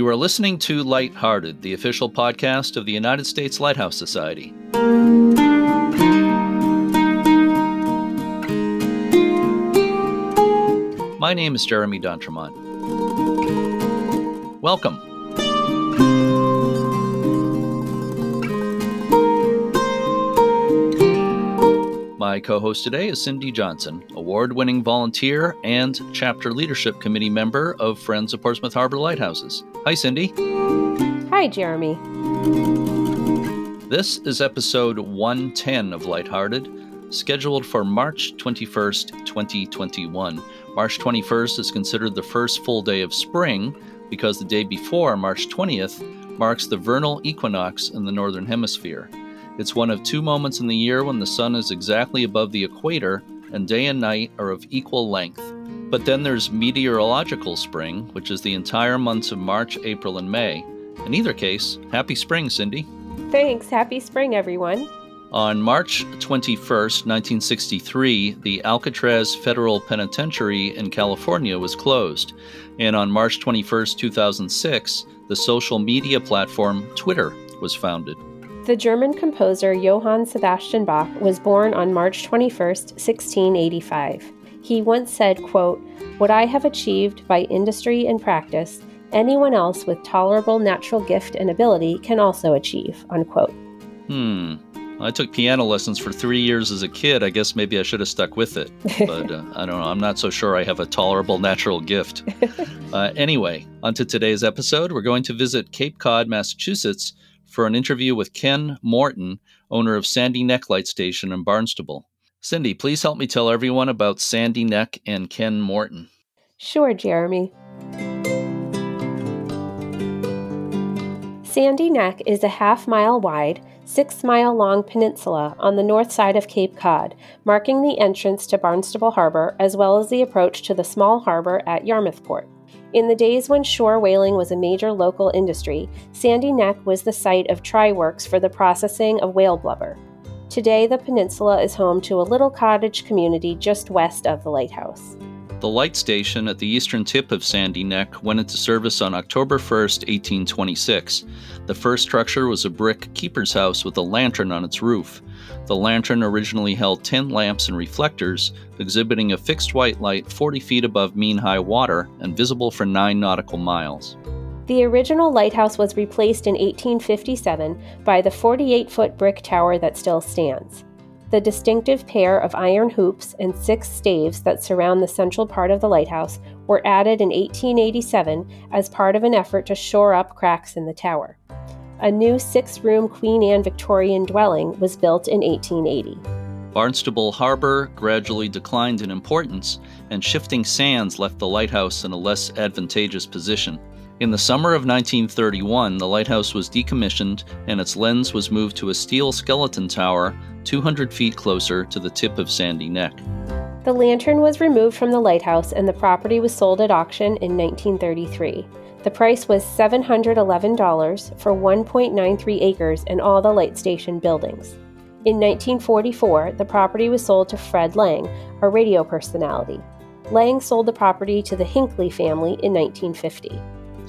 You are listening to Lighthearted, the official podcast of the United States Lighthouse Society. My name is Jeremy D'Entremont. Welcome. My co host today is Cindy Johnson, award winning volunteer and chapter leadership committee member of Friends of Portsmouth Harbor Lighthouses. Hi, Cindy. Hi, Jeremy. This is episode 110 of Lighthearted, scheduled for March 21st, 2021. March 21st is considered the first full day of spring because the day before, March 20th, marks the vernal equinox in the Northern Hemisphere. It's one of two moments in the year when the sun is exactly above the equator and day and night are of equal length. But then there's meteorological spring, which is the entire months of March, April, and May. In either case, happy spring, Cindy. Thanks. Happy spring, everyone. On March 21st, 1963, the Alcatraz Federal Penitentiary in California was closed. And on March 21st, 2006, the social media platform Twitter was founded. The German composer Johann Sebastian Bach was born on March 21, 1685. He once said, quote, What I have achieved by industry and practice, anyone else with tolerable natural gift and ability can also achieve, unquote. Hmm. I took piano lessons for three years as a kid. I guess maybe I should have stuck with it. But uh, I don't know. I'm not so sure I have a tolerable natural gift. Uh, anyway, on to today's episode. We're going to visit Cape Cod, Massachusetts, for an interview with Ken Morton, owner of Sandy Neck Light Station in Barnstable. Cindy, please help me tell everyone about Sandy Neck and Ken Morton. Sure, Jeremy. Sandy Neck is a half mile wide, six mile long peninsula on the north side of Cape Cod, marking the entrance to Barnstable Harbor as well as the approach to the small harbor at Yarmouth Port. In the days when shore whaling was a major local industry, Sandy Neck was the site of try works for the processing of whale blubber. Today, the peninsula is home to a little cottage community just west of the lighthouse. The light station at the eastern tip of Sandy Neck went into service on October 1, 1826. The first structure was a brick keeper's house with a lantern on its roof. The lantern originally held 10 lamps and reflectors, exhibiting a fixed white light 40 feet above mean high water and visible for 9 nautical miles. The original lighthouse was replaced in 1857 by the 48 foot brick tower that still stands. The distinctive pair of iron hoops and six staves that surround the central part of the lighthouse were added in 1887 as part of an effort to shore up cracks in the tower. A new six room Queen Anne Victorian dwelling was built in 1880. Barnstable Harbor gradually declined in importance, and shifting sands left the lighthouse in a less advantageous position. In the summer of 1931, the lighthouse was decommissioned and its lens was moved to a steel skeleton tower 200 feet closer to the tip of Sandy Neck. The lantern was removed from the lighthouse and the property was sold at auction in 1933. The price was $711 for 1.93 acres and all the light station buildings. In 1944, the property was sold to Fred Lang, a radio personality. Lang sold the property to the Hinckley family in 1950.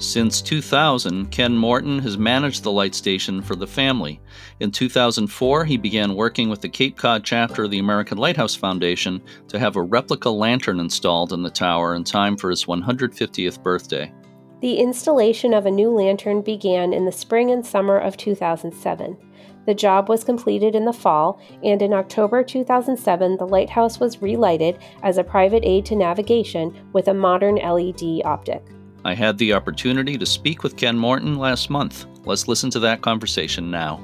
Since 2000, Ken Morton has managed the light station for the family. In 2004, he began working with the Cape Cod chapter of the American Lighthouse Foundation to have a replica lantern installed in the tower in time for his 150th birthday. The installation of a new lantern began in the spring and summer of 2007. The job was completed in the fall, and in October 2007, the lighthouse was relighted as a private aid to navigation with a modern LED optic. I had the opportunity to speak with Ken Morton last month. Let's listen to that conversation now.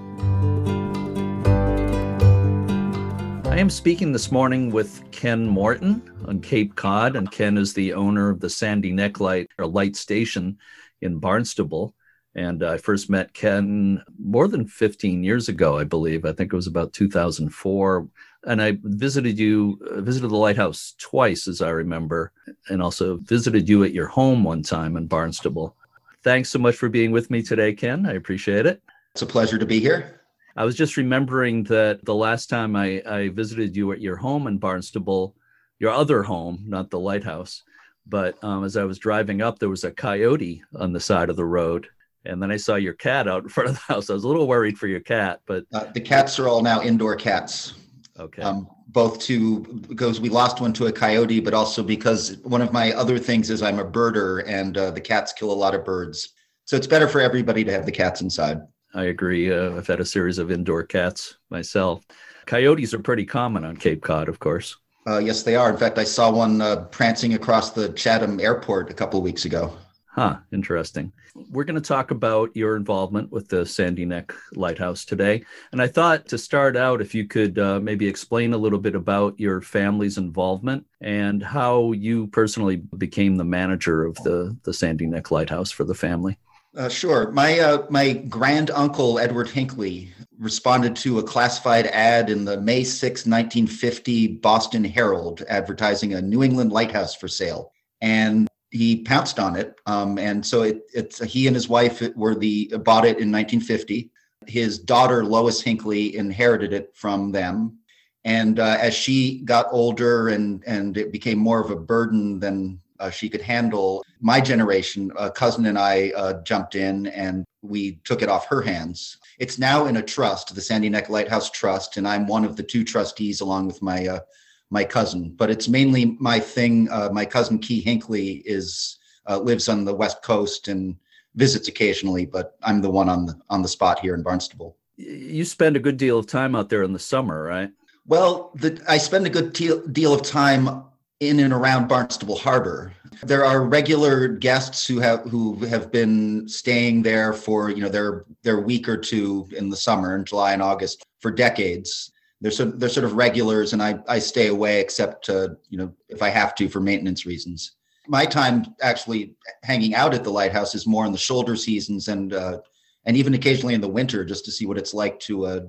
I am speaking this morning with Ken Morton on Cape Cod, and Ken is the owner of the Sandy Neck Light or Light Station in Barnstable. And I first met Ken more than 15 years ago, I believe. I think it was about 2004 and I visited you, uh, visited the lighthouse twice, as I remember, and also visited you at your home one time in Barnstable. Thanks so much for being with me today, Ken. I appreciate it. It's a pleasure to be here. I was just remembering that the last time I, I visited you at your home in Barnstable, your other home, not the lighthouse, But um, as I was driving up, there was a coyote on the side of the road. And then I saw your cat out in front of the house. I was a little worried for your cat, but uh, the cats are all now indoor cats. Okay. Um, both to because we lost one to a coyote, but also because one of my other things is I'm a birder, and uh, the cats kill a lot of birds. So it's better for everybody to have the cats inside. I agree. Uh, I've had a series of indoor cats myself. Coyotes are pretty common on Cape Cod, of course. Uh, yes, they are. In fact, I saw one uh, prancing across the Chatham airport a couple of weeks ago. Huh, interesting. We're going to talk about your involvement with the Sandy Neck Lighthouse today. And I thought to start out, if you could uh, maybe explain a little bit about your family's involvement and how you personally became the manager of the, the Sandy Neck Lighthouse for the family. Uh, sure. My uh, my grand uncle Edward Hinckley responded to a classified ad in the May 6, 1950 Boston Herald advertising a New England lighthouse for sale, and he pounced on it. Um, and so it, it's he and his wife were the bought it in 1950. His daughter Lois Hinckley inherited it from them, and uh, as she got older and and it became more of a burden than uh, she could handle. My generation, a cousin and I uh, jumped in and we took it off her hands. It's now in a trust, the Sandy Neck Lighthouse Trust, and I'm one of the two trustees along with my uh, my cousin. But it's mainly my thing. Uh, my cousin Key Hinckley is uh, lives on the west coast and visits occasionally, but I'm the one on the on the spot here in Barnstable. You spend a good deal of time out there in the summer, right? Well, the, I spend a good deal, deal of time in and around Barnstable Harbor. There are regular guests who have who have been staying there for you know their their week or two in the summer in July and August for decades. They're sort they're sort of regulars, and I I stay away except uh, you know if I have to for maintenance reasons. My time actually hanging out at the lighthouse is more in the shoulder seasons and uh, and even occasionally in the winter just to see what it's like to uh,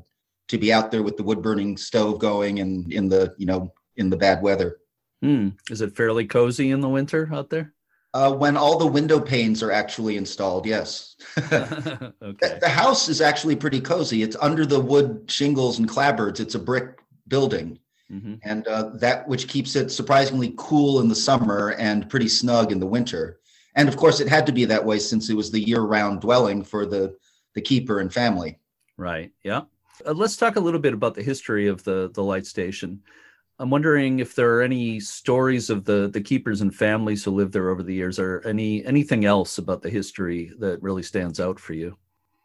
to be out there with the wood burning stove going and in the you know in the bad weather. Hmm. Is it fairly cozy in the winter out there? Uh, when all the window panes are actually installed, yes. okay. The house is actually pretty cozy. It's under the wood shingles and clapboards. It's a brick building, mm-hmm. and uh, that which keeps it surprisingly cool in the summer and pretty snug in the winter. And of course, it had to be that way since it was the year-round dwelling for the the keeper and family. Right. Yeah. Uh, let's talk a little bit about the history of the the light station. I'm wondering if there are any stories of the the keepers and families who lived there over the years, or any anything else about the history that really stands out for you.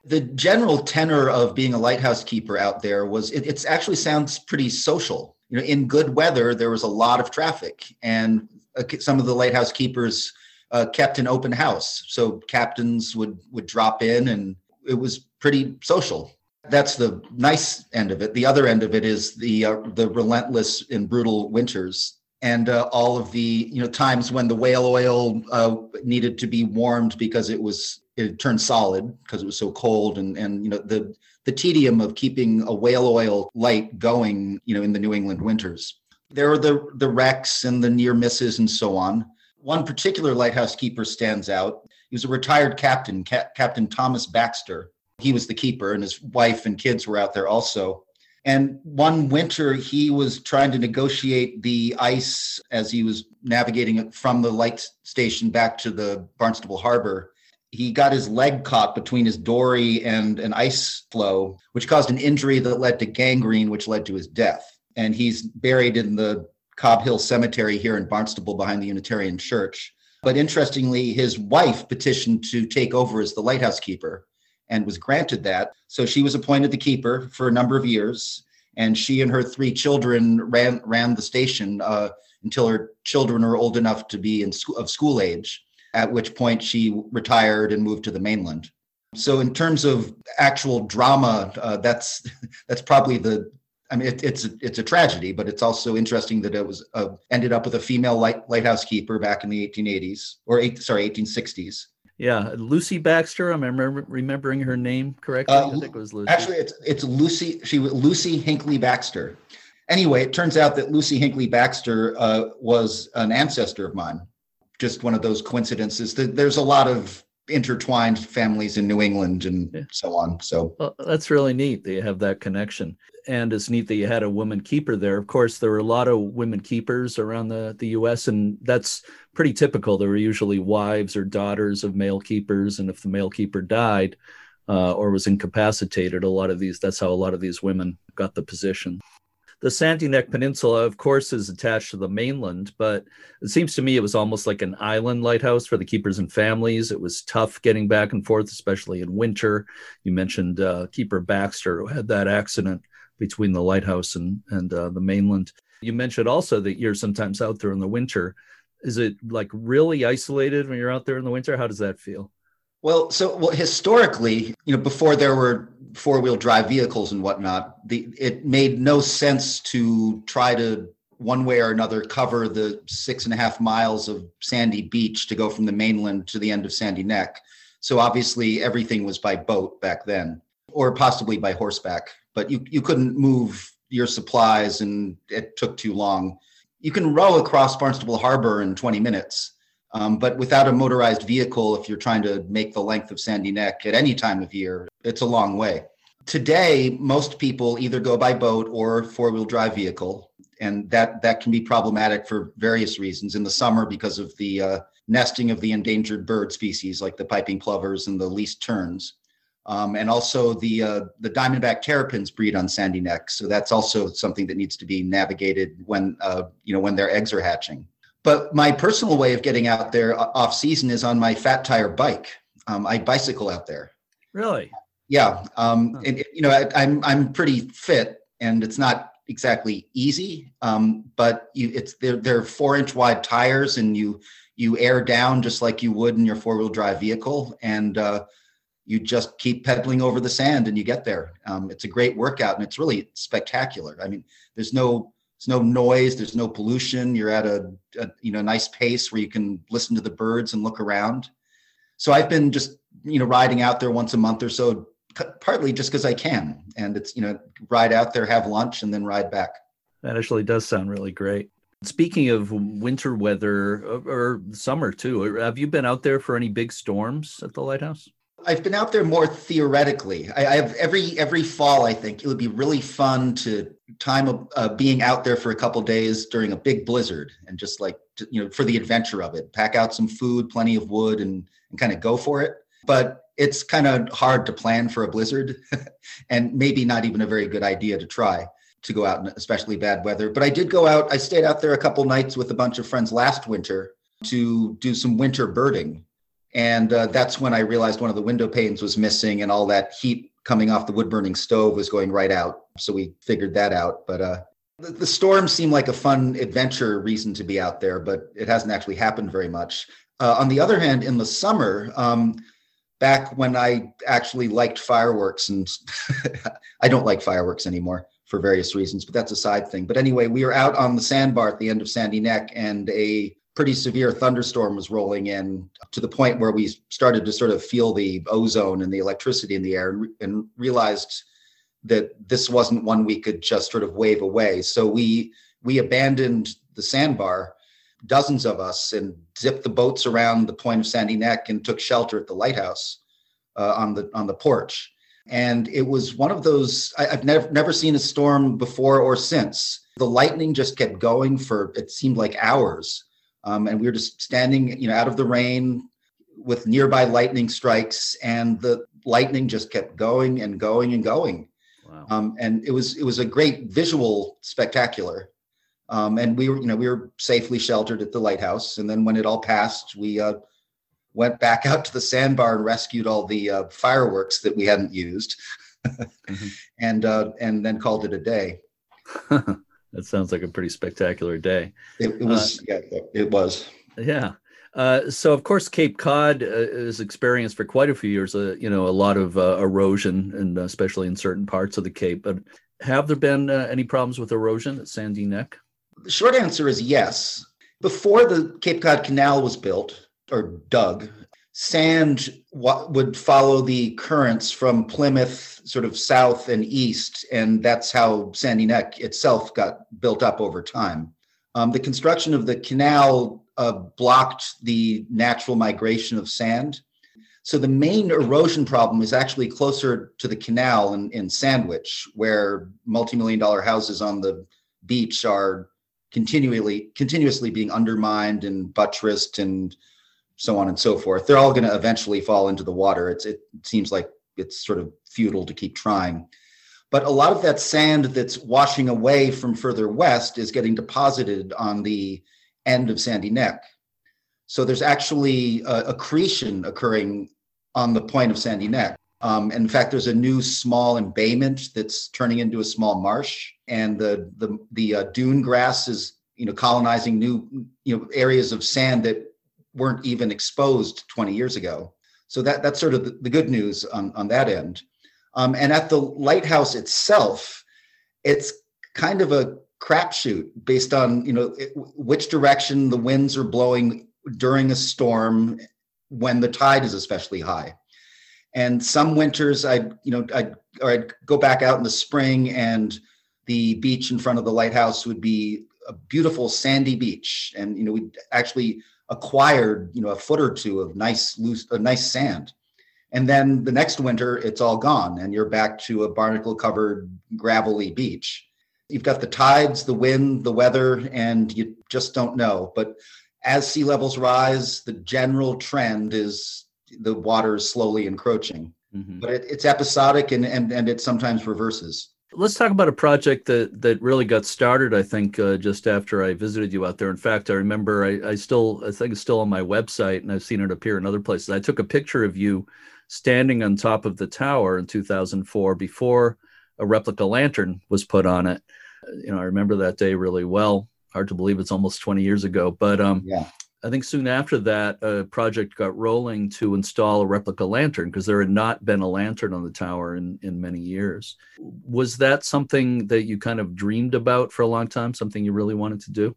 The general tenor of being a lighthouse keeper out there was it it's actually sounds pretty social. You know, in good weather there was a lot of traffic, and uh, some of the lighthouse keepers uh, kept an open house, so captains would would drop in, and it was pretty social. That's the nice end of it. The other end of it is the uh, the relentless and brutal winters and uh, all of the you know times when the whale oil uh, needed to be warmed because it was it turned solid because it was so cold and and you know the the tedium of keeping a whale oil light going you know in the New England winters. There are the the wrecks and the near misses and so on. One particular lighthouse keeper stands out. He was a retired captain, Captain Thomas Baxter, he was the keeper, and his wife and kids were out there also. And one winter, he was trying to negotiate the ice as he was navigating it from the light station back to the Barnstable Harbor. He got his leg caught between his dory and an ice floe, which caused an injury that led to gangrene, which led to his death. And he's buried in the Cobb Hill Cemetery here in Barnstable behind the Unitarian Church. But interestingly, his wife petitioned to take over as the lighthouse keeper and was granted that. So she was appointed the keeper for a number of years, and she and her three children ran ran the station uh, until her children were old enough to be in of school age. At which point she retired and moved to the mainland. So in terms of actual drama, uh, that's that's probably the. I mean, it, it's it's a tragedy, but it's also interesting that it was uh, ended up with a female light, lighthouse keeper back in the 1880s or eight, sorry 1860s yeah, Lucy Baxter. I'm remember, remembering her name correctly. Uh, I think it was Lucy. Actually, it's it's Lucy. She was Lucy Hinckley Baxter. Anyway, it turns out that Lucy Hinckley Baxter uh, was an ancestor of mine. Just one of those coincidences. There's a lot of intertwined families in New England and yeah. so on. So well, that's really neat that you have that connection. And it's neat that you had a woman keeper there. Of course, there were a lot of women keepers around the, the US, and that's pretty typical. There were usually wives or daughters of male keepers. And if the male keeper died uh, or was incapacitated, a lot of these, that's how a lot of these women got the position. The Sandy Neck Peninsula, of course, is attached to the mainland, but it seems to me it was almost like an island lighthouse for the keepers and families. It was tough getting back and forth, especially in winter. You mentioned uh, Keeper Baxter, who had that accident between the lighthouse and, and uh, the mainland. You mentioned also that you're sometimes out there in the winter. Is it like really isolated when you're out there in the winter? How does that feel? Well, so well historically, you know, before there were four wheel drive vehicles and whatnot, the it made no sense to try to one way or another cover the six and a half miles of sandy beach to go from the mainland to the end of Sandy Neck. So obviously everything was by boat back then, or possibly by horseback. But you you couldn't move your supplies, and it took too long. You can row across Barnstable Harbor in 20 minutes um, but without a motorized vehicle, if you're trying to make the length of Sandy Neck at any time of year, it's a long way. Today, most people either go by boat or four wheel drive vehicle, and that, that can be problematic for various reasons. In the summer, because of the uh, nesting of the endangered bird species like the piping plovers and the least terns. Um, and also the uh, the diamondback terrapins breed on Sandy Neck, so that's also something that needs to be navigated when uh, you know when their eggs are hatching. But my personal way of getting out there off season is on my fat tire bike. Um, I bicycle out there. Really? Yeah. Um, huh. and, you know, I, am I'm, I'm pretty fit, and it's not exactly easy. Um, but you, it's they're, they're four inch wide tires, and you you air down just like you would in your four wheel drive vehicle, and uh, you just keep pedaling over the sand, and you get there. Um, it's a great workout, and it's really spectacular. I mean, there's no there's no noise there's no pollution. You're at a, a, you know nice pace where you can listen to the birds and look around. So i've been just you know riding out there once a month or so partly just because i can. And it's you know ride out there have lunch and then ride back. That actually does sound really great. Speaking of winter weather uh, or summer too have you been out there for any big storms at the lighthouse I've been out there more theoretically. I, I, have every every fall. I think it would be really fun to time of uh, being out there for a couple days during a big blizzard and just like to, you know for the adventure of it. Pack out some food, plenty of wood, and and kind of go for it. But it's kind of hard to plan for a blizzard, and maybe not even a very good idea to try to go out in especially bad weather. But I did go out. I stayed out there a couple nights with a bunch of friends last winter to do some winter birding and uh, that's when I realized one of the window panes was missing and all that heat coming off the wood burning stove was going right out. So we figured that out. But uh, the, the storm seemed like a fun adventure reason to be out there, but it hasn't actually happened very much. Uh, on the other hand, in the summer, um, back when I actually liked fireworks, and I don't like fireworks anymore for various reasons, but that's a side thing. But anyway, we were out on the sandbar at the end of Sandy Neck, and a pretty severe thunderstorm was rolling in to the point where we started to sort of feel the ozone and the electricity in the air and, and realized that this wasn't one we could just sort of wave away. So we we abandoned the sandbar, dozens of us, and zipped the boats around the point of Sandy Neck and took shelter at the lighthouse uh, on the on the porch. And it was one of those I, I've never never seen a storm before or since. The lightning just kept going for it seemed like hours um, and we were just standing, you know, out of the rain with nearby lightning strikes, and the lightning just kept going and going and going. Wow. Um, and it was it was a great visual spectacular. Um, and we were, you know, we were safely sheltered at the lighthouse. And then when it all passed, we uh, went back out to the sandbar and rescued all the uh, fireworks that we hadn't used, mm-hmm. and uh, and then called it a day. That sounds like a pretty spectacular day. It, it was, uh, yeah, it was. Yeah. Uh, so of course, Cape Cod uh, is experienced for quite a few years. Uh, you know, a lot of uh, erosion, and especially in certain parts of the Cape. But have there been uh, any problems with erosion at Sandy Neck? The short answer is yes. Before the Cape Cod Canal was built or dug, sand would follow the currents from Plymouth, sort of south and east, and that's how Sandy Neck itself got built up over time. Um, the construction of the canal uh, blocked the natural migration of sand. So the main erosion problem is actually closer to the canal in, in Sandwich, where multi-million dollar houses on the beach are continually continuously being undermined and buttressed and so on and so forth. They're all going to eventually fall into the water. It's it seems like it's sort of futile to keep trying. But a lot of that sand that's washing away from further west is getting deposited on the end of Sandy Neck. So there's actually a accretion occurring on the point of Sandy Neck. Um, in fact, there's a new small embayment that's turning into a small marsh, and the the the uh, dune grass is you know colonizing new you know areas of sand that weren't even exposed 20 years ago. So that that's sort of the, the good news on on that end. Um, and at the lighthouse itself, it's kind of a crapshoot based on you know it, which direction the winds are blowing during a storm when the tide is especially high. And some winters, I'd you know I'd or I'd go back out in the spring, and the beach in front of the lighthouse would be a beautiful sandy beach, and you know we'd actually acquired you know a foot or two of nice loose a nice sand. And then the next winter, it's all gone, and you're back to a barnacle covered gravelly beach. You've got the tides, the wind, the weather, and you just don't know. But as sea levels rise, the general trend is the water is slowly encroaching. Mm-hmm. But it, it's episodic and, and, and it sometimes reverses. Let's talk about a project that, that really got started, I think, uh, just after I visited you out there. In fact, I remember I, I still, I think it's still on my website and I've seen it appear in other places. I took a picture of you standing on top of the tower in 2004 before a replica lantern was put on it. You know, I remember that day really well hard to believe it's almost 20 years ago. But um, yeah. I think soon after that, a project got rolling to install a replica lantern because there had not been a lantern on the tower in, in many years. Was that something that you kind of dreamed about for a long time, something you really wanted to do?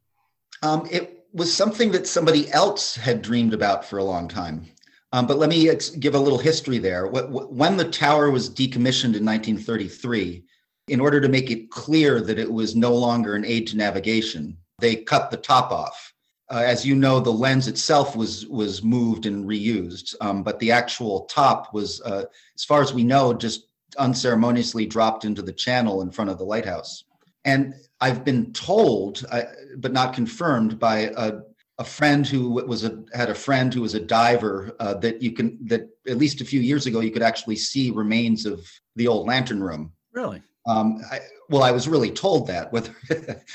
Um, it was something that somebody else had dreamed about for a long time. Um, but let me ex- give a little history there. When the tower was decommissioned in 1933, in order to make it clear that it was no longer an aid to navigation, they cut the top off. Uh, as you know, the lens itself was was moved and reused, um, but the actual top was, uh, as far as we know, just unceremoniously dropped into the channel in front of the lighthouse. And I've been told, uh, but not confirmed, by a, a friend who was a had a friend who was a diver uh, that you can that at least a few years ago you could actually see remains of the old lantern room. Really? Um, I, well, I was really told that whether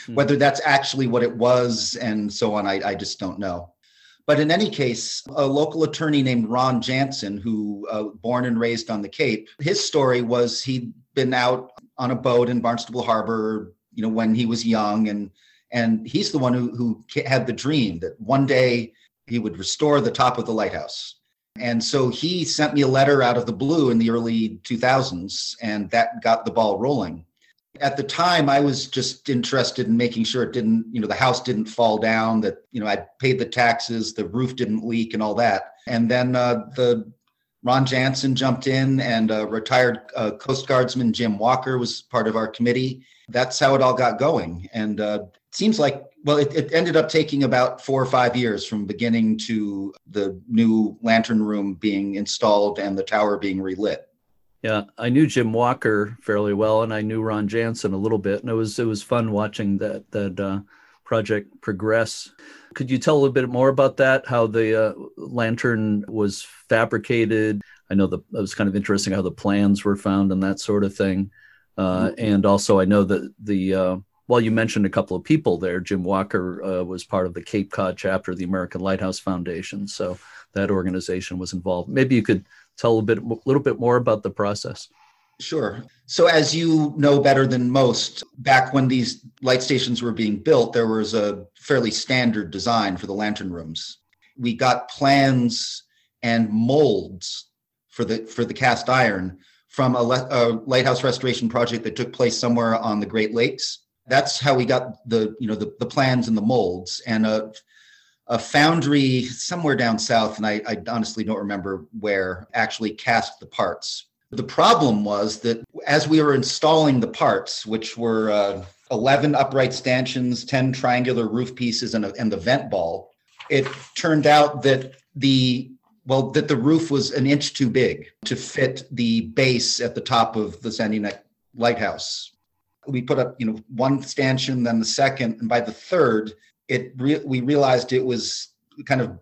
hmm. whether that's actually what it was and so on, I, I just don't know. But in any case, a local attorney named Ron Jansen, who uh, born and raised on the Cape, his story was he'd been out on a boat in Barnstable Harbor, you know, when he was young, and and he's the one who who had the dream that one day he would restore the top of the lighthouse. And so he sent me a letter out of the blue in the early 2000s, and that got the ball rolling. At the time, I was just interested in making sure it didn't, you know, the house didn't fall down, that, you know, I paid the taxes, the roof didn't leak, and all that. And then uh, the Ron Jansen jumped in, and uh, retired uh, Coast Guardsman Jim Walker was part of our committee. That's how it all got going. And uh, it seems like well, it, it, ended up taking about four or five years from beginning to the new lantern room being installed and the tower being relit. Yeah, I knew Jim Walker fairly well, and I knew Ron Jansen a little bit, and it was it was fun watching that that uh, project progress. Could you tell a little bit more about that? How the uh, lantern was fabricated? I know that it was kind of interesting how the plans were found and that sort of thing. Uh, mm-hmm. And also, I know that the uh, well, you mentioned a couple of people there. Jim Walker uh, was part of the Cape Cod chapter of the American Lighthouse Foundation, so that organization was involved. Maybe you could tell a bit, a little bit more about the process. Sure. So, as you know better than most, back when these light stations were being built, there was a fairly standard design for the lantern rooms. We got plans and molds for the for the cast iron from a, a lighthouse restoration project that took place somewhere on the Great Lakes that's how we got the you know the, the plans and the molds and a, a foundry somewhere down south and I, I honestly don't remember where actually cast the parts the problem was that as we were installing the parts which were uh, 11 upright stanchions 10 triangular roof pieces and, a, and the vent ball it turned out that the well, that the roof was an inch too big to fit the base at the top of the Sandy Neck Lighthouse. We put up, you know, one stanchion, then the second, and by the third, it re- we realized it was kind of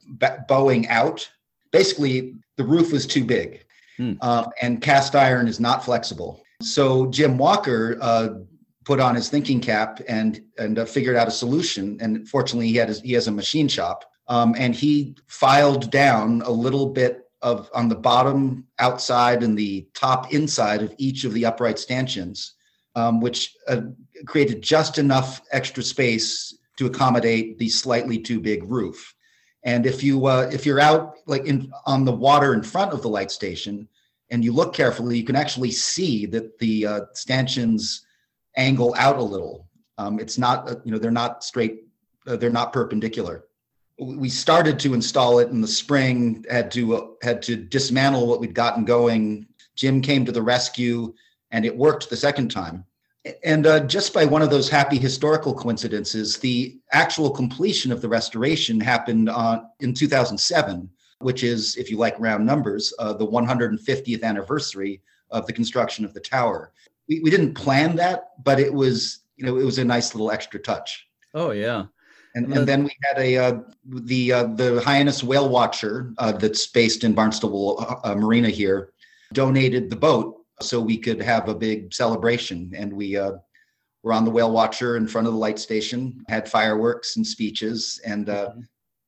bowing out. Basically, the roof was too big, hmm. uh, and cast iron is not flexible. So Jim Walker uh, put on his thinking cap and and uh, figured out a solution. And fortunately, he had his, he has a machine shop, um, and he filed down a little bit of on the bottom outside and the top inside of each of the upright stanchions, um, which uh, created just enough extra space to accommodate the slightly too big roof. And if you uh, if you're out like in on the water in front of the light station and you look carefully, you can actually see that the uh, stanchions angle out a little. Um, it's not uh, you know they're not straight, uh, they're not perpendicular. We started to install it in the spring. Had to uh, had to dismantle what we'd gotten going. Jim came to the rescue, and it worked the second time. And uh, just by one of those happy historical coincidences, the actual completion of the restoration happened uh, in 2007, which is, if you like round numbers, uh, the 150th anniversary of the construction of the tower. We, we didn't plan that, but it was, you know, it was a nice little extra touch. Oh yeah. And, and then we had a uh, the uh, the Hyannis Whale Watcher uh, that's based in Barnstable Marina here donated the boat so we could have a big celebration. And we uh, were on the whale watcher in front of the light station, had fireworks and speeches, and uh, mm-hmm.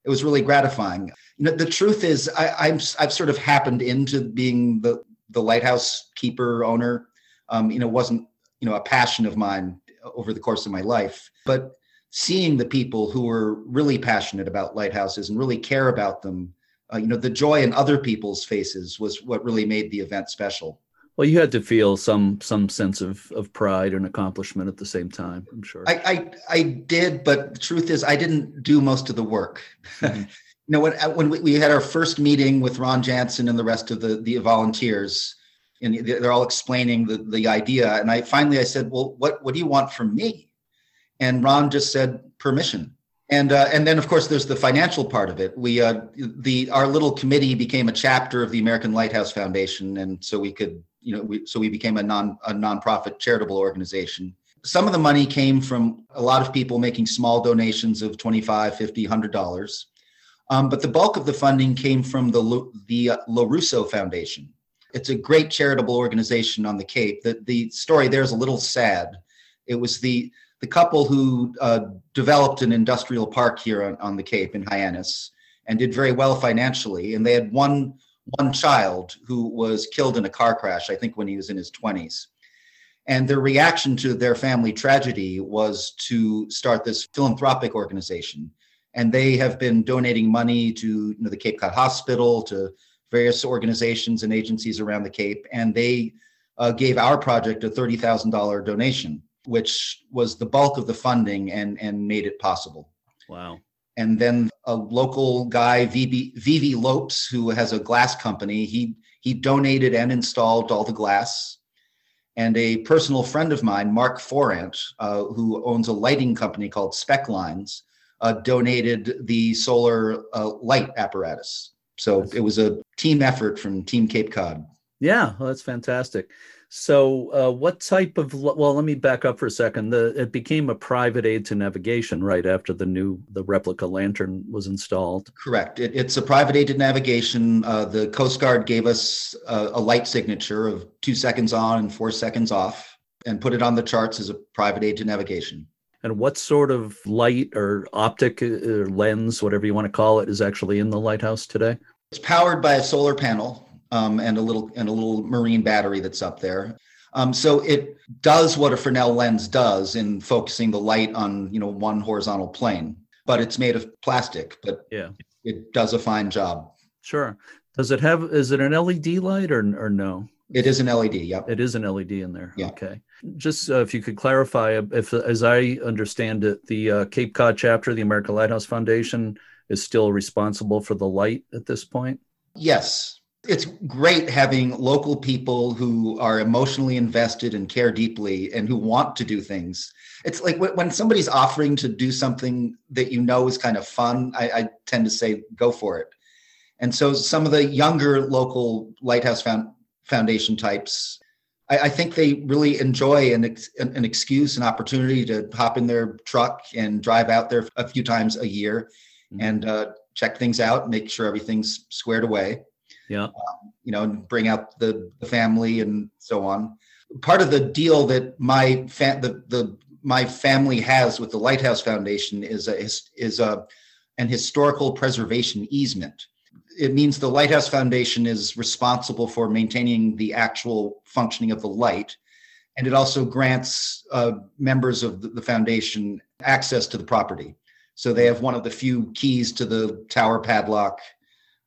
it was really gratifying. You know, the truth is, I, am I've sort of happened into being the the lighthouse keeper owner. Um, you know, wasn't you know a passion of mine over the course of my life, but seeing the people who were really passionate about lighthouses and really care about them uh, you know the joy in other people's faces was what really made the event special well, you had to feel some some sense of of pride and accomplishment at the same time. I'm sure. I I, I did, but the truth is, I didn't do most of the work. Mm-hmm. you know, when when we had our first meeting with Ron Jansen and the rest of the the volunteers, and they're all explaining the the idea, and I finally I said, "Well, what what do you want from me?" And Ron just said, "Permission." And uh, and then of course there's the financial part of it. We uh, the our little committee became a chapter of the American Lighthouse Foundation, and so we could you know, we, so we became a non a nonprofit charitable organization. Some of the money came from a lot of people making small donations of 25, 50, 100 dollars. Um, but the bulk of the funding came from the the uh, LaRusso Foundation. It's a great charitable organization on the Cape. The the story there is a little sad. It was the the couple who uh, developed an industrial park here on, on the Cape in Hyannis and did very well financially. And they had one one child who was killed in a car crash, I think when he was in his 20s. And their reaction to their family tragedy was to start this philanthropic organization. And they have been donating money to you know, the Cape Cod Hospital, to various organizations and agencies around the Cape. And they uh, gave our project a $30,000 donation, which was the bulk of the funding and, and made it possible. Wow and then a local guy, VB, Vivi Lopes, who has a glass company, he he donated and installed all the glass. And a personal friend of mine, Mark Forant, uh, who owns a lighting company called Spec Lines, uh, donated the solar uh, light apparatus. So it was a team effort from Team Cape Cod. Yeah, well, that's fantastic. So, uh, what type of well? Let me back up for a second. The it became a private aid to navigation right after the new the replica lantern was installed. Correct. It, it's a private aid to navigation. Uh, the Coast Guard gave us a, a light signature of two seconds on and four seconds off, and put it on the charts as a private aid to navigation. And what sort of light or optic or uh, lens, whatever you want to call it, is actually in the lighthouse today? It's powered by a solar panel um, and a little and a little marine battery that's up there. Um, so it does what a Fresnel lens does in focusing the light on you know one horizontal plane, but it's made of plastic. But yeah, it does a fine job. Sure. Does it have? Is it an LED light or or no? It is an LED. Yep. It is an LED in there. Yeah. Okay. Just uh, if you could clarify, if as I understand it, the uh, Cape Cod chapter, the American Lighthouse Foundation, is still responsible for the light at this point. Yes, it's great having local people who are emotionally invested and care deeply and who want to do things. It's like when somebody's offering to do something that you know is kind of fun, I, I tend to say, go for it. And so some of the younger local lighthouse found, foundation types, I, I, think they really enjoy an, ex, an excuse, an opportunity to hop in their truck and drive out there a few times a year mm-hmm. and uh, check things out, make sure everything's squared away. Yeah. Um, you know, bring out the, the family and so on. Part of the deal that my fa- the the my family has with the Lighthouse Foundation is a is a an historical preservation easement. It means the Lighthouse Foundation is responsible for maintaining the actual functioning of the light, and it also grants uh, members of the, the foundation access to the property. So they have one of the few keys to the tower padlock,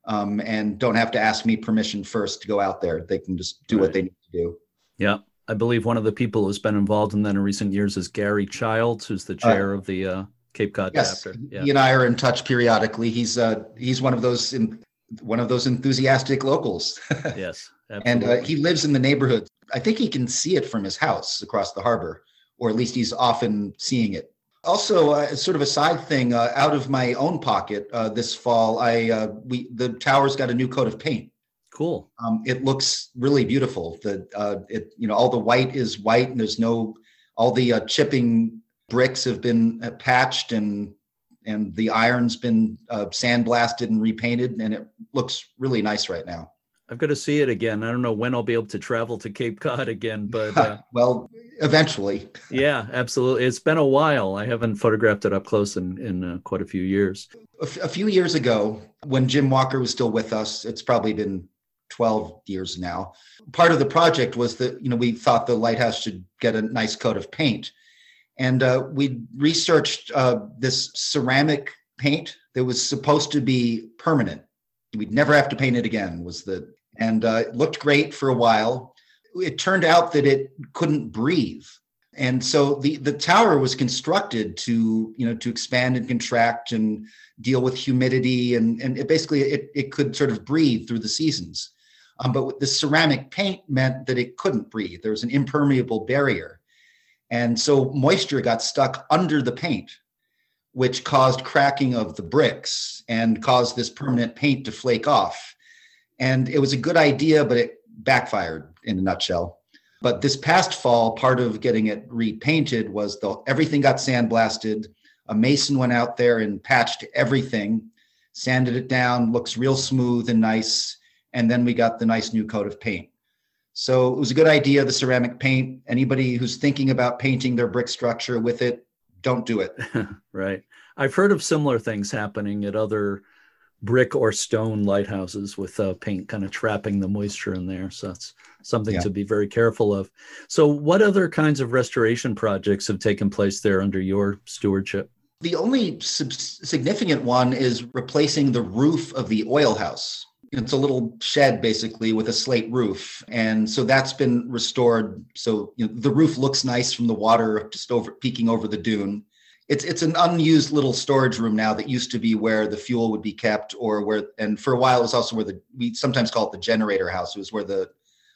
um, and don't have to ask me permission first to go out there. They can just do right. what they need to do. Yeah. I believe one of the people who's been involved in that in recent years is Gary Childs, who's the uh, chair uh, of the uh, Cape Cod yes, chapter. Yeah. He and I are in touch periodically. He's uh, he's one of those in, one of those enthusiastic locals. yes, and uh, he lives in the neighborhood. I think he can see it from his house across the harbor, or at least he's often seeing it. Also, uh, sort of a side thing, uh, out of my own pocket, uh, this fall, I uh, we the tower's got a new coat of paint. Cool. Um, it looks really beautiful. The uh, it you know all the white is white, and there's no all the uh, chipping bricks have been uh, patched and and the iron's been uh, sandblasted and repainted, and it looks really nice right now. I've got to see it again. I don't know when I'll be able to travel to Cape Cod again, but uh, well, eventually. yeah, absolutely. It's been a while. I haven't photographed it up close in in uh, quite a few years. A, f- a few years ago, when Jim Walker was still with us, it's probably been 12 years now. Part of the project was that, you know, we thought the lighthouse should get a nice coat of paint. And uh, we researched uh, this ceramic paint that was supposed to be permanent. We'd never have to paint it again, was the, and uh, it looked great for a while. It turned out that it couldn't breathe. And so the, the tower was constructed to, you know, to expand and contract and deal with humidity and, and it basically it, it could sort of breathe through the seasons. Um, but the ceramic paint meant that it couldn't breathe. There was an impermeable barrier. And so moisture got stuck under the paint, which caused cracking of the bricks and caused this permanent paint to flake off. And it was a good idea, but it backfired in a nutshell. But this past fall, part of getting it repainted was the everything got sandblasted. A mason went out there and patched everything, sanded it down, looks real smooth and nice and then we got the nice new coat of paint. So it was a good idea, the ceramic paint. Anybody who's thinking about painting their brick structure with it, don't do it. right. I've heard of similar things happening at other brick or stone lighthouses with uh, paint kind of trapping the moisture in there. So that's something yeah. to be very careful of. So, what other kinds of restoration projects have taken place there under your stewardship? The only sub- significant one is replacing the roof of the oil house. It's a little shed basically with a slate roof. And so that's been restored. So you know, the roof looks nice from the water just over peeking over the dune. It's it's an unused little storage room now that used to be where the fuel would be kept or where and for a while it was also where the we sometimes call it the generator house. It was where the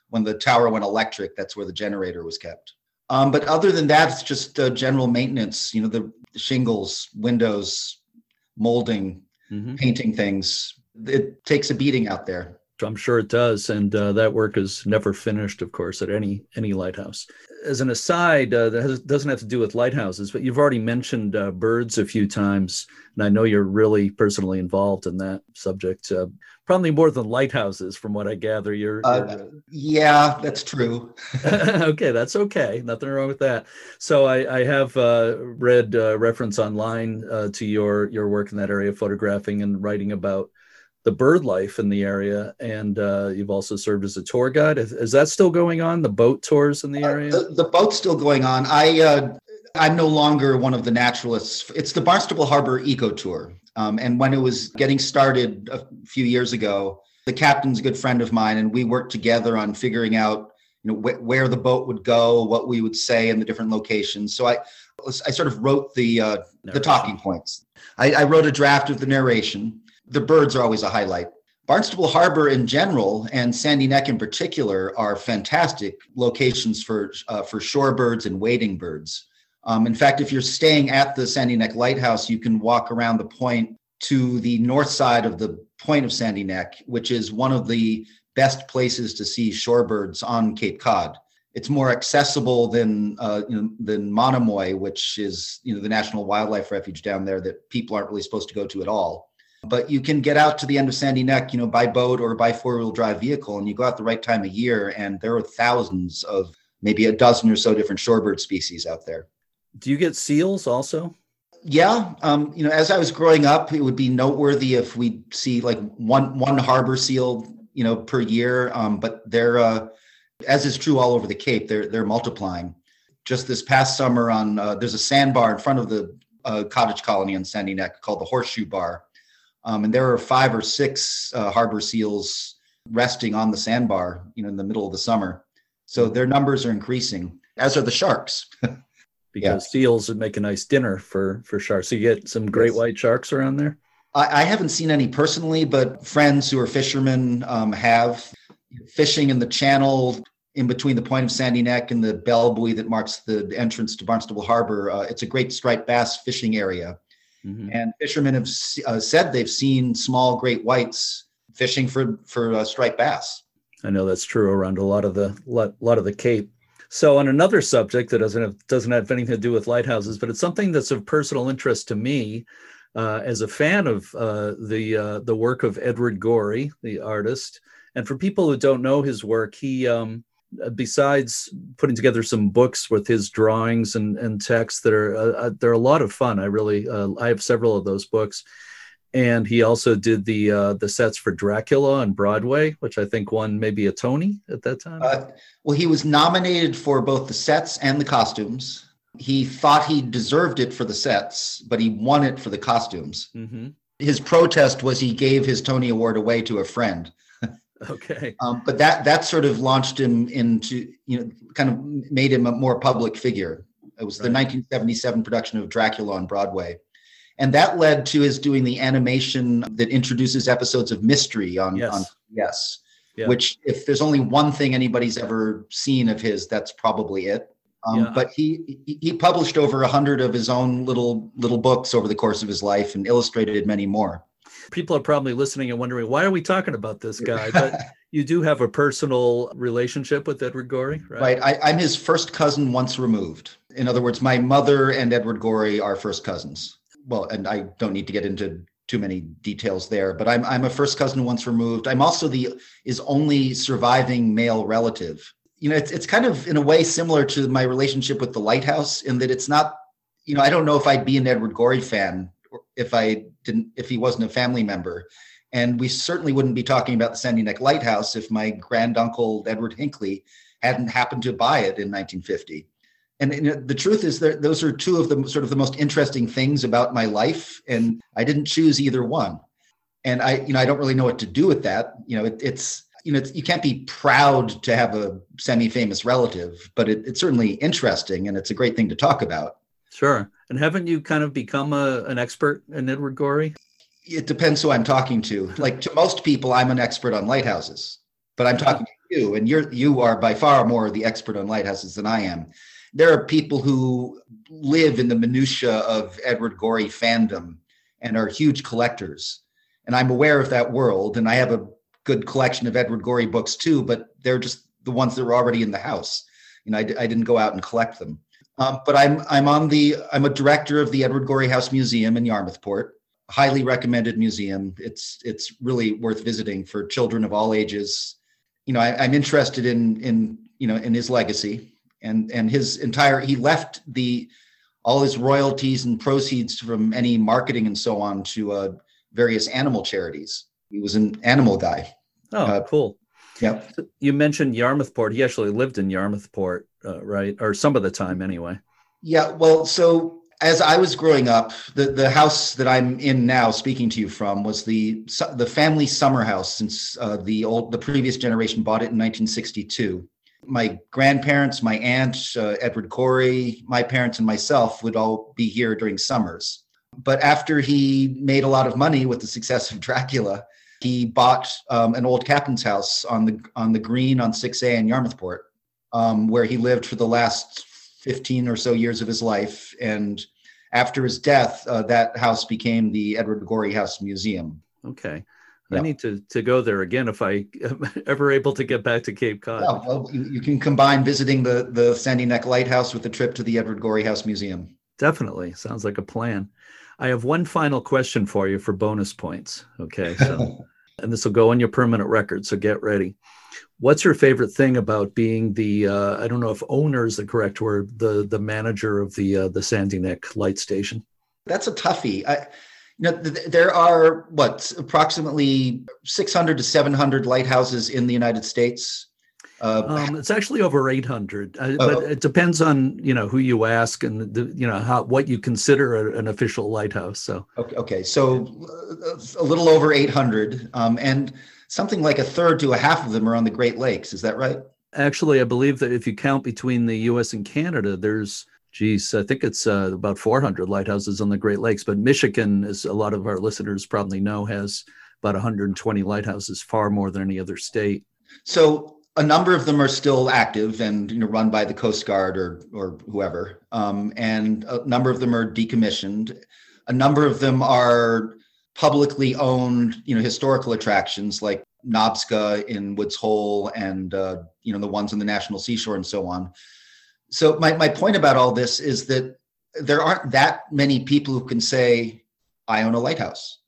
when the tower went electric, that's where the generator was kept. Um, but other than that, it's just uh, general maintenance. You know, the, shingles, windows, molding, mm-hmm. painting things, it takes a beating out there. I'm sure it does, and uh, that work is never finished, of course, at any any lighthouse. As an aside, uh, that has, doesn't have to do with lighthouses, but you've already mentioned uh, birds a few times, and I know you're really personally involved in that subject. Uh, probably more than lighthouses, from what I gather. You're, uh, you're... yeah, that's true. okay, that's okay. Nothing wrong with that. So I, I have uh, read reference online to your your work in that area, of photographing and writing about the bird life in the area, and uh, you've also served as a tour guide. Is, is, that still going on? The boat tours in the uh, area? Uh, the, the, boat's still going on. I uh, I'm no longer one of the naturalists. It's the Barnstable Harbor Eco Tour, um, and when it was getting started a few years ago, the captain's a good friend of mine, and we worked together on figuring out you know wh- where the boat would go, what we would say in the different locations. So I I sort of wrote the uh, the talking points. I, I wrote a draft of the narration the birds are always a highlight. Barnstable Harbor in general and Sandy Neck in particular are fantastic locations for uh, for shorebirds and wading birds. Um, in fact, if you're staying at the Sandy Neck Lighthouse, you can walk around the point to the north side of the point of Sandy Neck, which is one of the best places to see shorebirds on Cape Cod. It's more accessible than uh, you know, than Monomoy, which is you know the national wildlife refuge down there that people aren't really supposed to go to at all. But you can get out to the end of Sandy Neck, you know, by boat or by four wheel drive vehicle, and you go out the right time of year, and there are thousands of maybe a dozen or so different shorebird species out there. Do you get seals also? Yeah, um, you know, as I was growing up, it would be noteworthy if we see like one one harbor seal, you know, per year. Um, but they're, uh, as is true all over the Cape, they're they're multiplying. Just this past summer, on uh, there's a sandbar in front of the uh, cottage colony on Sandy Neck called the Horseshoe Bar, um, and there are five or six uh, harbor seals resting on the sandbar, you know, in the middle of the summer. So their numbers are increasing, as are the sharks. because yeah. seals would make a nice dinner for for sharks. So you get some great yes. white sharks around there. I, I, haven't seen any personally, but friends who are fishermen um, have fishing in the channel in between the point of Sandy Neck and the bell buoy that marks the entrance to Barnstable Harbor. Uh, it's a great striped bass fishing area, mm-hmm. and fishermen have uh, said they've seen small great whites fishing for for uh, striped bass. I know that's true around a lot of the lot, lot of the Cape. So, on another subject that doesn't have doesn't have anything to do with lighthouses, but it's something that's of personal interest to me uh, as a fan of uh, the uh, the work of Edward Gorey, the artist. And for people who don't know his work, he um, besides putting together some books with his drawings and, and texts that are uh, uh, they're a lot of fun. I really uh, I have several of those books and he also did the uh, the sets for Dracula on Broadway, which I think won maybe a Tony at that time. Uh, well, he was nominated for both the sets and the costumes. He thought he deserved it for the sets, but he won it for the costumes. Mm-hmm. His protest was he gave his Tony Award away to a friend. Okay, um, but that that sort of launched him into you know kind of made him a more public figure. It was right. the 1977 production of Dracula on Broadway and that led to his doing the animation that introduces episodes of mystery on yes. on yes yeah. which if there's only one thing anybody's ever seen of his that's probably it um, yeah. but he he published over a hundred of his own little little books over the course of his life and illustrated many more people are probably listening and wondering why are we talking about this guy but you do have a personal relationship with edward gorey right, right. I, i'm his first cousin once removed in other words my mother and edward gorey are first cousins well, and I don't need to get into too many details there, but I'm I'm a first cousin once removed. I'm also the is only surviving male relative. You know, it's it's kind of in a way similar to my relationship with the lighthouse in that it's not, you know, I don't know if I'd be an Edward Gorey fan if I didn't if he wasn't a family member. And we certainly wouldn't be talking about the Sandy Neck Lighthouse if my granduncle Edward Hinckley hadn't happened to buy it in 1950 and, and the truth is that those are two of the sort of the most interesting things about my life and i didn't choose either one. And i you know i don't really know what to do with that. You know it, it's you know it's, you can't be proud to have a semi-famous relative but it, it's certainly interesting and it's a great thing to talk about sure and haven't you kind of become a, an expert in edward gorey it depends who i'm talking to like to most people i'm an expert on lighthouses but i'm talking to you and you're you are by far more the expert on lighthouses than i am there are people who live in the minutia of Edward Gorey fandom and are huge collectors. And I'm aware of that world, and I have a good collection of Edward Gorey books too, but they're just the ones that were already in the house. You know, I, I didn't go out and collect them. Um, but I'm I'm on the I'm a director of the Edward Gorey House Museum in Yarmouthport. Highly recommended museum. It's it's really worth visiting for children of all ages. You know, I, I'm interested in in you know in his legacy and and his entire he left the all his royalties and proceeds from any marketing and so on to uh, various animal charities. He was an animal guy. Oh, uh, cool. So you mentioned Yarmouthport. He actually lived in Yarmouthport, uh, right? Or some of the time, anyway. Yeah. Well, so as I was growing up, the, the house that I'm in now, speaking to you from, was the the family summer house. Since uh, the old the previous generation bought it in 1962, my grandparents, my aunt, uh, Edward Gorey, my parents, and myself would all be here during summers. But after he made a lot of money with the success of Dracula, he bought um, an old captain's house on the on the green on 6A in Yarmouthport, um, where he lived for the last 15 or so years of his life. And after his death, uh, that house became the Edward Gorey House Museum. Okay. I need to to go there again if I am ever able to get back to Cape Cod. Yeah, well, you, you, can combine visiting the the Sandy Neck Lighthouse with a trip to the Edward Gorey House Museum. Definitely sounds like a plan. I have one final question for you for bonus points. Okay, so and this will go on your permanent record, so get ready. What's your favorite thing about being the uh, I don't know if owner is the correct word, the the manager of the uh, the Sandy Neck Light Station? That's a toughie. I, you know, th- there are what approximately 600 to 700 lighthouses in the United States. Uh, um, it's actually over 800, uh, oh. but it depends on you know who you ask and the, you know how what you consider a, an official lighthouse. So okay, okay. so uh, a little over 800, um, and something like a third to a half of them are on the Great Lakes. Is that right? Actually, I believe that if you count between the U.S. and Canada, there's geez, I think it's uh, about 400 lighthouses on the Great Lakes. But Michigan, as a lot of our listeners probably know, has about 120 lighthouses, far more than any other state. So a number of them are still active and you know run by the Coast Guard or or whoever, um, and a number of them are decommissioned. A number of them are publicly owned, you know, historical attractions like Nobska in Woods Hole and uh, you know the ones on the National Seashore and so on. So my, my point about all this is that there aren't that many people who can say i own a lighthouse.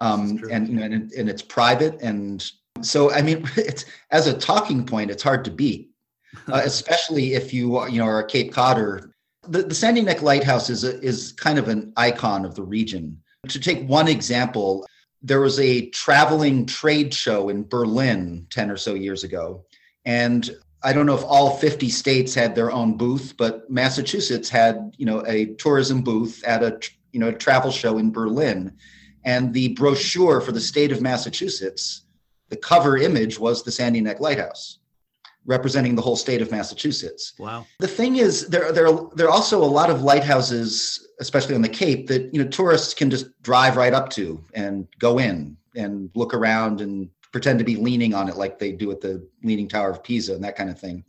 Um, and you know and, and, it's private and so i mean it's as a talking point it's hard to beat uh, especially if you you know are a cape codder the, the sandy neck lighthouse is a, is kind of an icon of the region to take one example there was a traveling trade show in berlin 10 or so years ago and I don't know if all 50 states had their own booth, but Massachusetts had, you know, a tourism booth at a, you know, a travel show in Berlin. And the brochure for the state of Massachusetts, the cover image was the Sandy Neck Lighthouse, representing the whole state of Massachusetts. Wow. The thing is, there, there, there are also a lot of lighthouses, especially on the Cape, that, you know, tourists can just drive right up to and go in and look around and pretend to be leaning on it like they do at the Leaning Tower of Pisa and that kind of thing.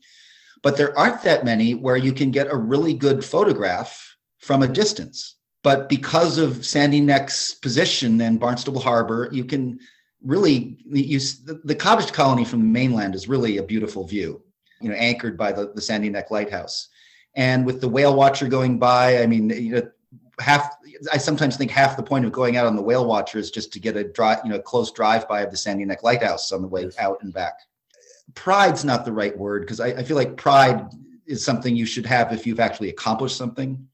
But there aren't that many where you can get a really good photograph from a distance. But because of Sandy Neck's position and Barnstable Harbor, you can really the, the cottage colony from the mainland is really a beautiful view, you know, anchored by the, the Sandy Neck Lighthouse. And with the whale watcher going by, I mean, you know, half I sometimes think half the point of going out on the whale watcher is just to get a drive, you know, close drive by of the Sandy Neck Lighthouse on the way yes. out and back. Pride's not the right word because I, I, feel like pride is something you should have if you've actually accomplished something.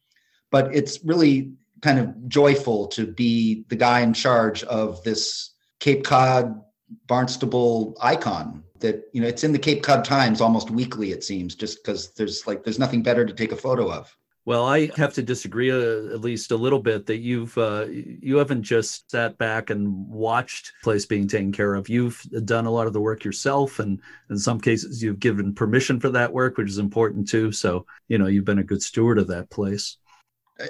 But it's really kind of joyful to be the guy in charge of this Cape Cod Barnstable icon that you know it's in the Cape Cod Times almost weekly it seems just because there's like there's nothing better to take a photo of. Well, I have to disagree uh, at least a little bit that you've uh, you haven't just sat back and watched place being taken care of. You've done a lot of the work yourself, and in some cases, you've given permission for that work, which is important too. So, you know, you've been a good steward of that place.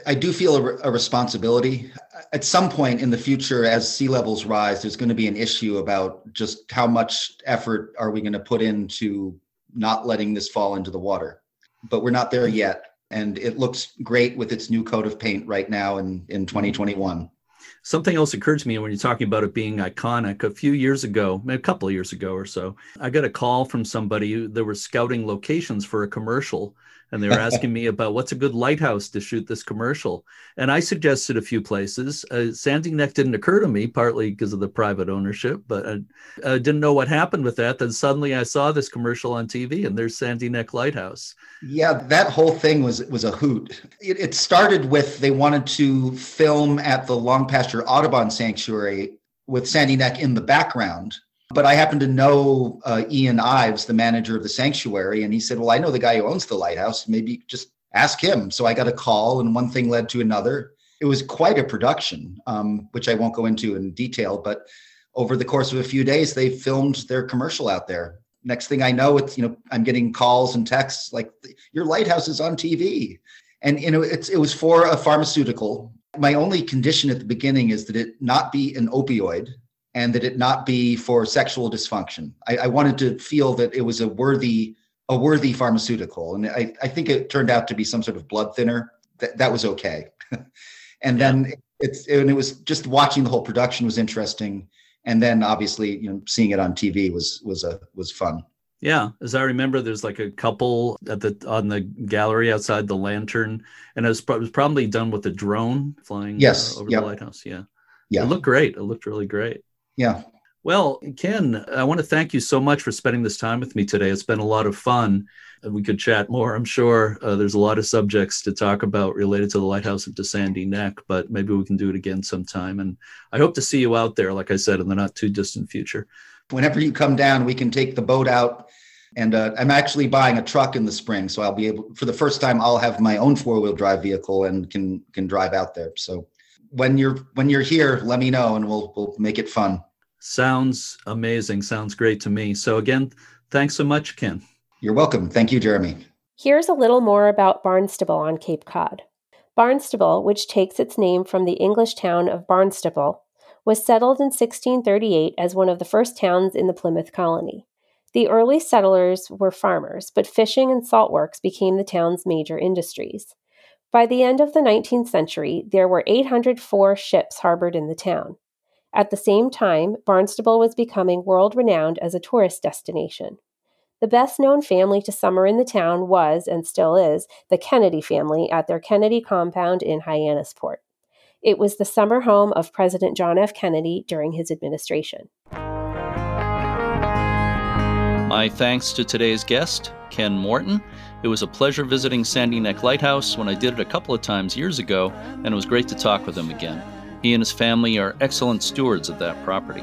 I do feel a, a responsibility. At some point in the future, as sea levels rise, there's going to be an issue about just how much effort are we going to put into not letting this fall into the water. But we're not there yet and it looks great with its new coat of paint right now in, in 2021. Something else occurred to me when you're talking about it being iconic. A few years ago, a couple of years ago or so, I got a call from somebody that was scouting locations for a commercial and they were asking me about what's a good lighthouse to shoot this commercial. And I suggested a few places. Uh, Sandy Neck didn't occur to me, partly because of the private ownership, but I, I, didn't know what happened with that. Then suddenly I saw this commercial on TV, and there's Sandy Neck Lighthouse. Yeah, that whole thing was was a hoot. It, it started with they wanted to film at the Long Pasture Audubon Sanctuary with Sandy Neck in the background but I happen to know uh, Ian Ives, the manager of the sanctuary, and he said, "Well, I know the guy who owns the lighthouse. Maybe just ask him." So I got a call, and one thing led to another. It was quite a production, um, which I won't go into in detail. But over the course of a few days, they filmed their commercial out there. Next thing I know, it's you know I'm getting calls and texts like, "Your lighthouse is on TV," and you know it's it was for a pharmaceutical. My only condition at the beginning is that it not be an opioid and that it not be for sexual dysfunction. I, I, wanted to feel that it was a worthy a worthy pharmaceutical, and I, I think it turned out to be some sort of blood thinner. That that was okay, and yeah. then it's and it was just watching the whole production was interesting, and then obviously you know seeing it on TV was was a was fun. Yeah, as I remember, there's like a couple at the on the gallery outside the lantern, and it was, it was probably done with a drone flying yes, uh, over yep. the lighthouse. Yeah, yeah, it looked great. It looked really great. Yeah. Well, Ken, I want to thank you so much for spending this time with me today. It's been a lot of fun. We could chat more, I'm sure. Uh, there's a lot of subjects to talk about related to the lighthouse to Sandy Neck, but maybe we can do it again sometime. And I hope to see you out there, like I said, in the not too distant future. Whenever you come down, we can take the boat out. And uh, I'm actually buying a truck in the spring, so I'll be able. For the first time, I'll have my own four wheel drive vehicle and can can drive out there. So when you're when you're here, let me know, and we'll we'll make it fun. Sounds amazing. Sounds great to me. So, again, thanks so much, Ken. You're welcome. Thank you, Jeremy. Here's a little more about Barnstable on Cape Cod. Barnstable, which takes its name from the English town of Barnstaple, was settled in 1638 as one of the first towns in the Plymouth colony. The early settlers were farmers, but fishing and salt works became the town's major industries. By the end of the 19th century, there were 804 ships harbored in the town. At the same time, Barnstable was becoming world renowned as a tourist destination. The best known family to summer in the town was, and still is, the Kennedy family at their Kennedy compound in Hyannisport. It was the summer home of President John F. Kennedy during his administration. My thanks to today's guest, Ken Morton. It was a pleasure visiting Sandy Neck Lighthouse when I did it a couple of times years ago, and it was great to talk with him again. He and his family are excellent stewards of that property.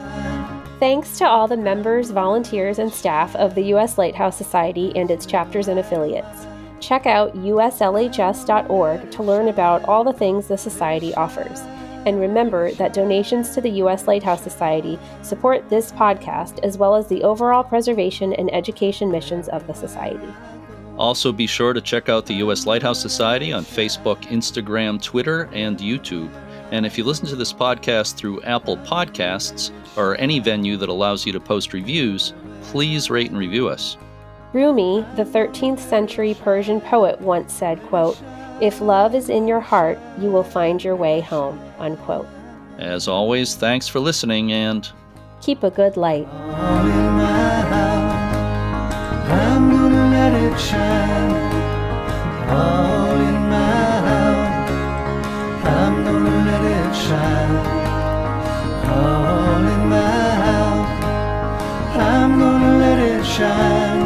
Thanks to all the members, volunteers, and staff of the U.S. Lighthouse Society and its chapters and affiliates. Check out uslhs.org to learn about all the things the Society offers. And remember that donations to the U.S. Lighthouse Society support this podcast as well as the overall preservation and education missions of the Society. Also, be sure to check out the U.S. Lighthouse Society on Facebook, Instagram, Twitter, and YouTube. And if you listen to this podcast through Apple Podcasts or any venue that allows you to post reviews, please rate and review us. Rumi, the 13th century Persian poet, once said, quote, If love is in your heart, you will find your way home. Unquote. As always, thanks for listening and keep a good light. Shine, all in my heart, I'm gonna let it shine, all in my health, I'm gonna let it shine,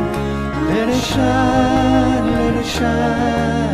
let it shine, let it shine.